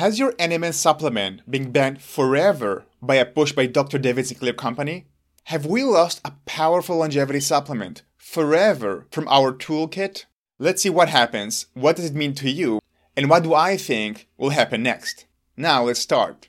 Has your NMN supplement been banned forever by a push by Dr. David Sinclair Company? Have we lost a powerful longevity supplement forever from our toolkit? Let's see what happens, what does it mean to you, and what do I think will happen next. Now let's start.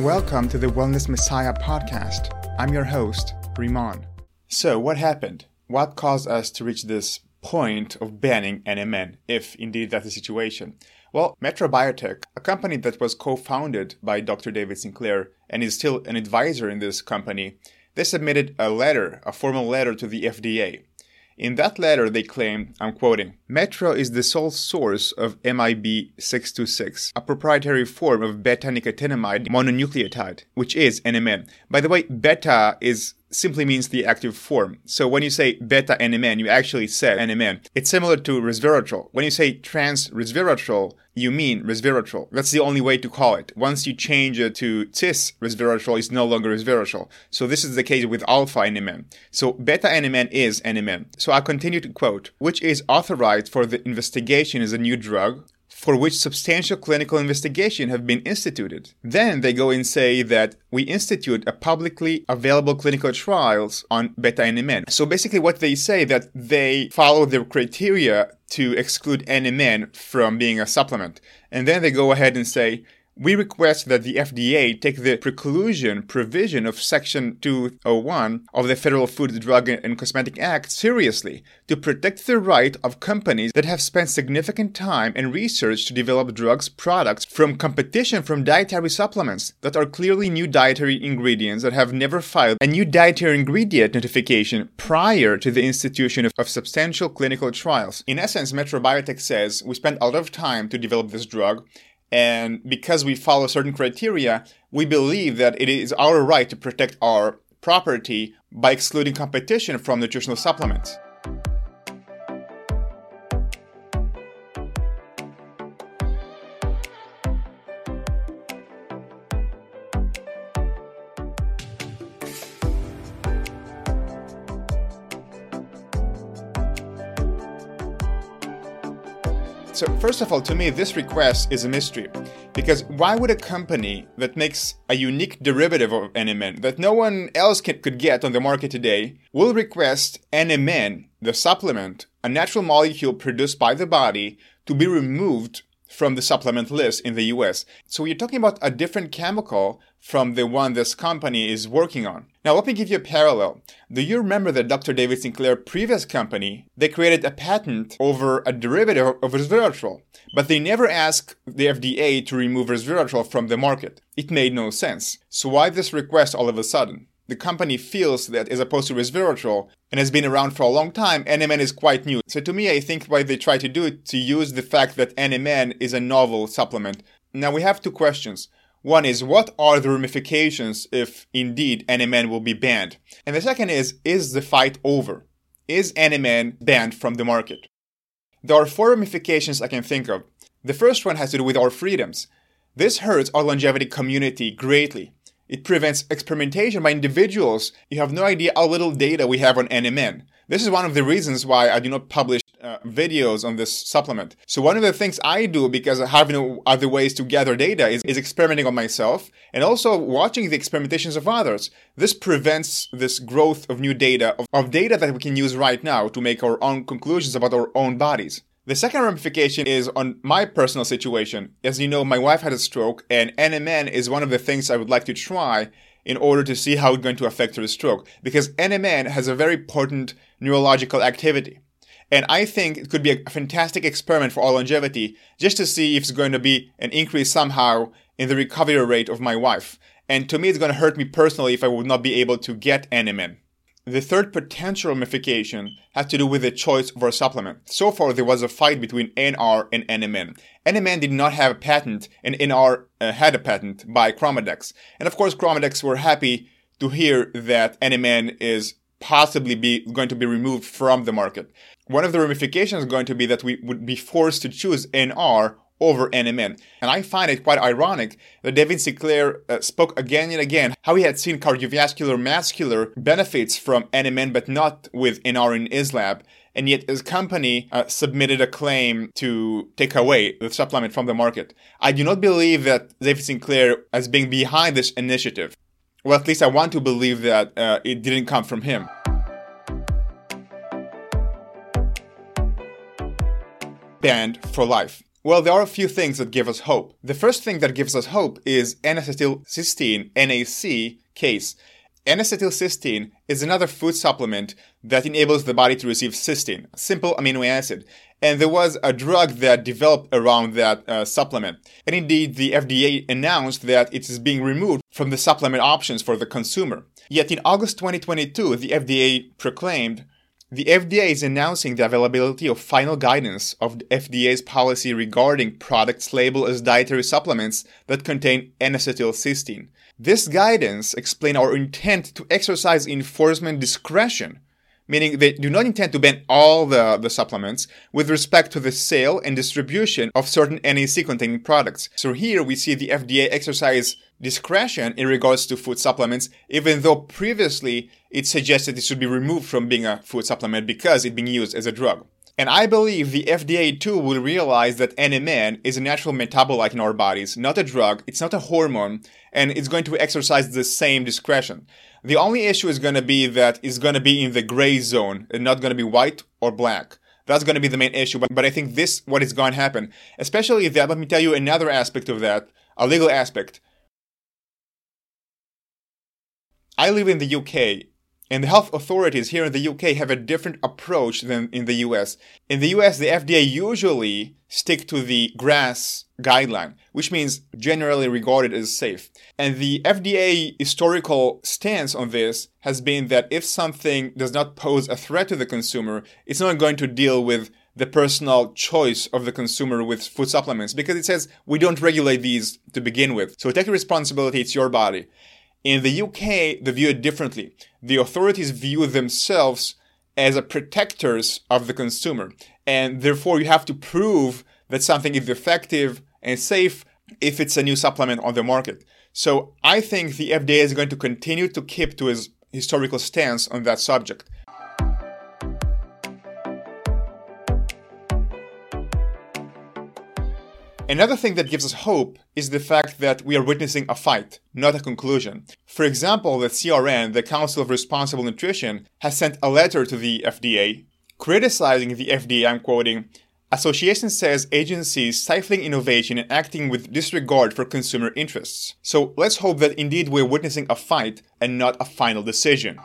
Welcome to the Wellness Messiah podcast. I'm your host, Rimon. So, what happened? What caused us to reach this point of banning NMN, if indeed that's the situation? Well, Metro Biotech, a company that was co founded by Dr. David Sinclair and is still an advisor in this company, they submitted a letter, a formal letter to the FDA. In that letter, they claim, I'm quoting, Metro is the sole source of MIB 626, a proprietary form of beta nicotinamide mononucleotide, which is NMN. By the way, beta is simply means the active form. So when you say beta NMN, you actually say NMN. It's similar to resveratrol. When you say trans resveratrol, you mean resveratrol. That's the only way to call it. Once you change it to cis resveratrol, it's no longer resveratrol. So this is the case with alpha NMN. So beta NMN is NMN. So I continue to quote, which is authorized for the investigation as a new drug for which substantial clinical investigation have been instituted. Then they go and say that we institute a publicly available clinical trials on beta NMN. So basically what they say that they follow the criteria to exclude NMN from being a supplement. And then they go ahead and say we request that the FDA take the preclusion provision of Section 201 of the Federal Food, Drug, and Cosmetic Act seriously to protect the right of companies that have spent significant time and research to develop drugs products from competition from dietary supplements that are clearly new dietary ingredients that have never filed a new dietary ingredient notification prior to the institution of, of substantial clinical trials. In essence, Metro Biotech says we spent a lot of time to develop this drug and because we follow certain criteria, we believe that it is our right to protect our property by excluding competition from nutritional supplements. So, first of all, to me, this request is a mystery. Because why would a company that makes a unique derivative of NMN that no one else can, could get on the market today will request NMN, the supplement, a natural molecule produced by the body, to be removed from the supplement list in the US. So you're talking about a different chemical from the one this company is working on. Now let me give you a parallel. Do you remember that Dr. David Sinclair previous company, they created a patent over a derivative of resveratrol, but they never asked the FDA to remove resveratrol from the market. It made no sense. So why this request all of a sudden? the company feels that as opposed to resveratrol and has been around for a long time, NMN is quite new. So to me, I think why they try to do it to use the fact that NMN is a novel supplement. Now we have two questions. One is what are the ramifications if indeed NMN will be banned? And the second is is the fight over? Is NMN banned from the market? There are four ramifications I can think of. The first one has to do with our freedoms. This hurts our longevity community greatly. It prevents experimentation by individuals. You have no idea how little data we have on NMN. This is one of the reasons why I do not publish uh, videos on this supplement. So one of the things I do because I have no other ways to gather data is, is experimenting on myself and also watching the experimentations of others. This prevents this growth of new data, of, of data that we can use right now to make our own conclusions about our own bodies. The second ramification is on my personal situation. As you know, my wife had a stroke, and NMN is one of the things I would like to try in order to see how it's going to affect her stroke. Because NMN has a very potent neurological activity. And I think it could be a fantastic experiment for our longevity just to see if it's going to be an increase somehow in the recovery rate of my wife. And to me, it's going to hurt me personally if I would not be able to get NMN. The third potential ramification has to do with the choice of our supplement. So far, there was a fight between NR and NMN. NMN did not have a patent, and NR uh, had a patent by Chromadex. And of course, Chromadex were happy to hear that NMN is possibly be going to be removed from the market. One of the ramifications is going to be that we would be forced to choose NR over NMN. And I find it quite ironic that David Sinclair uh, spoke again and again how he had seen cardiovascular muscular benefits from NMN, but not with NR in his lab. and yet his company uh, submitted a claim to take away the supplement from the market. I do not believe that David Sinclair as being behind this initiative. Well, at least I want to believe that uh, it didn't come from him. Banned for life. Well, there are a few things that give us hope. The first thing that gives us hope is N-acetylcysteine, NAC, case. N-acetylcysteine is another food supplement that enables the body to receive cysteine, simple amino acid. And there was a drug that developed around that uh, supplement. And indeed, the FDA announced that it is being removed from the supplement options for the consumer. Yet in August 2022, the FDA proclaimed the FDA is announcing the availability of final guidance of the FDA's policy regarding products labeled as dietary supplements that contain N-acetylcysteine. This guidance explains our intent to exercise enforcement discretion, meaning they do not intend to ban all the, the supplements with respect to the sale and distribution of certain NAC containing products. So here we see the FDA exercise discretion in regards to food supplements, even though previously it suggested it should be removed from being a food supplement because it's being used as a drug. And I believe the FDA too will realize that NMN is a natural metabolite in our bodies, not a drug, it's not a hormone, and it's going to exercise the same discretion. The only issue is going to be that it's going to be in the gray zone and not going to be white or black. That's going to be the main issue. But, but I think this, what is going to happen, especially that, let me tell you another aspect of that, a legal aspect. I live in the UK and the health authorities here in the UK have a different approach than in the US. In the US, the FDA usually stick to the GRAS guideline, which means generally regarded as safe. And the FDA historical stance on this has been that if something does not pose a threat to the consumer, it's not going to deal with the personal choice of the consumer with food supplements because it says we don't regulate these to begin with. So take responsibility, it's your body. In the UK, they view it differently. The authorities view themselves as a protectors of the consumer. And therefore, you have to prove that something is effective and safe if it's a new supplement on the market. So I think the FDA is going to continue to keep to its historical stance on that subject. Another thing that gives us hope is the fact that we are witnessing a fight, not a conclusion. For example, the CRN, the Council of Responsible Nutrition, has sent a letter to the FDA criticizing the FDA, I'm quoting, Association says agencies stifling innovation and acting with disregard for consumer interests. So let's hope that indeed we're witnessing a fight and not a final decision.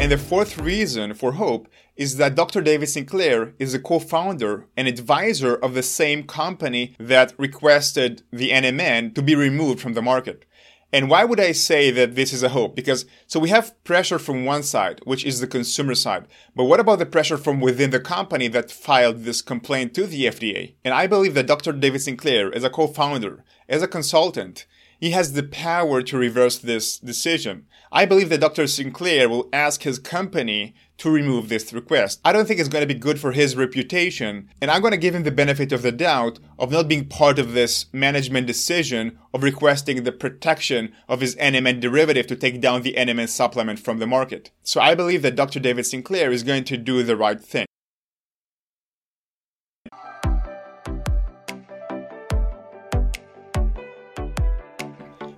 And the fourth reason for hope is that Dr. David Sinclair is a co-founder and advisor of the same company that requested the NMN to be removed from the market. And why would I say that this is a hope? Because so we have pressure from one side, which is the consumer side. But what about the pressure from within the company that filed this complaint to the FDA? And I believe that Dr. David Sinclair, as a co-founder, as a consultant, he has the power to reverse this decision. I believe that Dr. Sinclair will ask his company to remove this request. I don't think it's going to be good for his reputation, and I'm going to give him the benefit of the doubt of not being part of this management decision of requesting the protection of his NMN derivative to take down the NMN supplement from the market. So I believe that Dr. David Sinclair is going to do the right thing.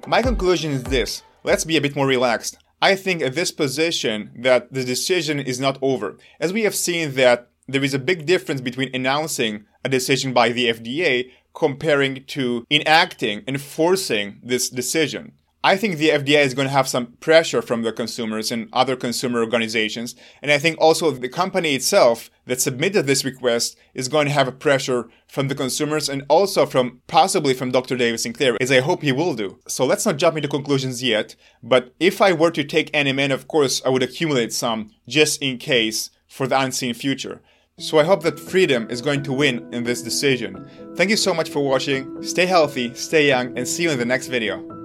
My conclusion is this. Let's be a bit more relaxed. I think at this position that the decision is not over. As we have seen that there is a big difference between announcing a decision by the FDA comparing to enacting, enforcing this decision. I think the FDA is going to have some pressure from the consumers and other consumer organizations. And I think also the company itself that submitted this request is going to have a pressure from the consumers and also from possibly from Dr. David Sinclair, as I hope he will do. So let's not jump into conclusions yet. But if I were to take NMN, of course, I would accumulate some just in case for the unseen future. So I hope that freedom is going to win in this decision. Thank you so much for watching. Stay healthy, stay young, and see you in the next video.